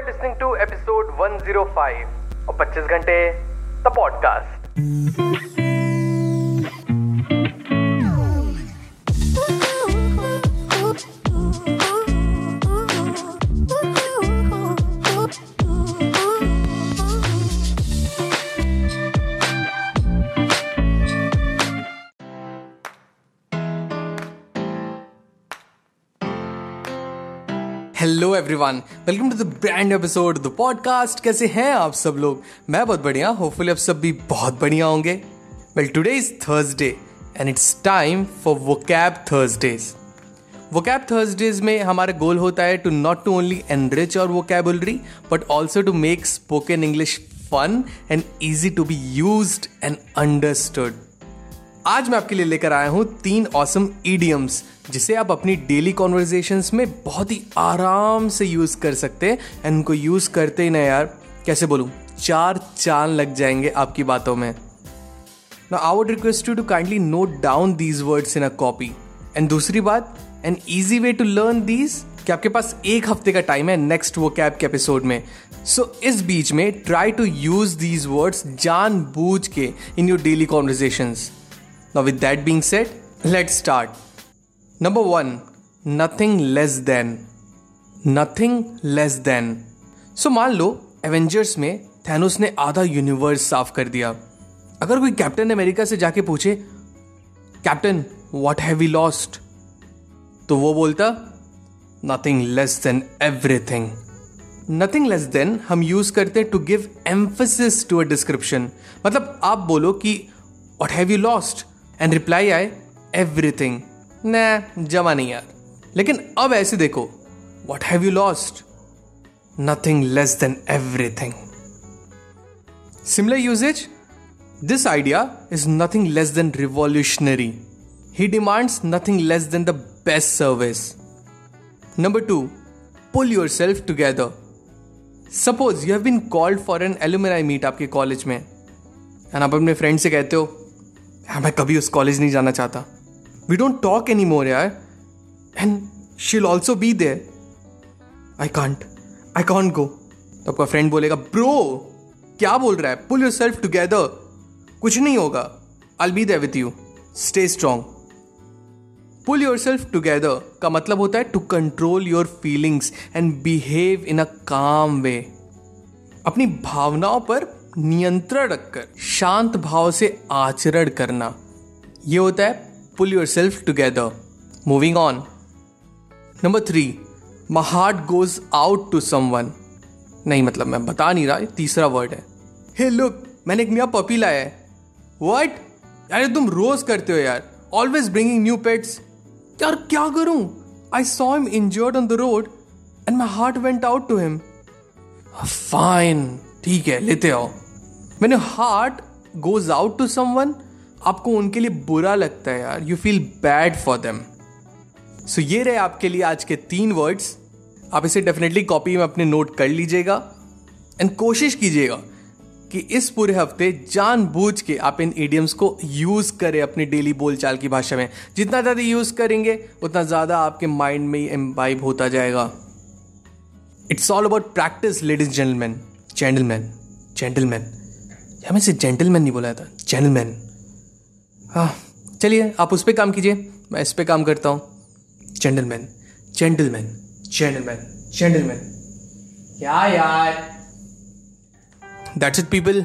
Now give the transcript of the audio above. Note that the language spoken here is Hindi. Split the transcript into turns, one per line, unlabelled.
are listening to episode 105 of 25 घंटे the podcast.
Hello everyone welcome to the brand episode the podcast कैसे हैं आप सब लोग? मैं बहुत बढ़िया होपफुली आप सब भी बहुत बढ़िया होंगे। Well today is Thursday and it's time for vocab Thursdays vocab Thursdays में हमारा गोल होता है to not to only enrich और vocabulary but also to make spoken English fun and easy to be use and understood आज मैं आपके लिए लेकर आया हूँ तीन ऑसम ईडियम्स जिसे आप अपनी डेली कॉन्वर्जेशंस में बहुत ही आराम से यूज़ कर सकते हैं। एंड उनको यूज़ करते ही ना यार। कैसे बोलूँ? चार चाँद लग जाएँगे आपकी बातों में। ना I would request you to kindly note down these words in a copy and दूसरी बात an easy way to learn these कि आपके पास एक हफ़्ते का टाइम है नेक्स्ट वो कैब के एपिसोड में। सो so, इस बीच में try to use these words जान बूझ के in your daily conversations Now, with that being said, let's start. Number one, nothing less than. Nothing less than. So मान लो एवेंजर्स में थैनोस ने आधा यूनिवर्स साफ़ कर दिया अगर कोई कैप्टन अमेरिका से जाके पूछे captain what have we lost तो वो बोलता nothing less than everything nothing less than हम यूज़ करते हैं to give emphasis to a description मतलब आप बोलो कि what have you lost and reply I everything न जमा नहीं यार. लेकिन अब ऐसे देखो what have you lost nothing less than everything similar usages this idea is nothing less than revolutionary he demands nothing less than the best service number two pull yourself together suppose you have been called for an alumni meet आपके कॉलेज में एंड आप अपने फ्रेंड से कहते हो हाँ मैं कभी उस कॉलेज नहीं जाना चाहता। We don't talk any more यार। And she'll also be there I can't I can't go तो आपका फ्रेंड बोलेगा ब्रो क्या बोल रहा है? पुल योर सेल्फ टूगेदर कुछ नहीं होगा। I be there with you stay strong pull yourself together का मतलब होता है to control your feelings and behave in a calm way अपनी भावनाओं पर नियंत्रण रखकर शांत भाव से आचरण करना। यह होता है pull yourself together moving on number three my heart goes out to someone नहीं मतलब मैं बता नहीं रहा तीसरा वर्ड है। हे hey, लुक मैंने एक नया पपी लाया है। वट यार तुम रोज करते हो यार। ऑलवेज ब्रिंगिंग न्यू पेट्स यार क्या करूँ? I saw him injured on the road and my heart went out to him fine ठीक है, लेते आओ। मैंने heart goes out to someone आपको उनके लिए बुरा लगता है यार। You feel bad for them so ये रहे आपके लिए आज के तीन वर्ड्स आप इसे डेफिनेटली कॉपी में अपने नोट कर लीजिएगा। एंड कोशिश कीजिएगा कि इस पूरे हफ़्ते जानबूझ के आप इन एडियम्स को यूज़ करें अपनी डेली बोलचाल की भाषा में। जितना ज़्यादा यूज़ करेंगे, उतना ज़्यादा आपके माइंड में एम्बाइब होता जाएगा। It's all about practice ladies gentleman gentleman gentleman हमें मैं जेंटलमैन नहीं बोला था जेंटलमैन हाँ चलिए, आप उस पर काम कीजिए, मैं इस पर काम करता हूँ. जेंटलमैन जेंटलमैन जेंटलमैन जेंटलमैन क्या यार. That's it people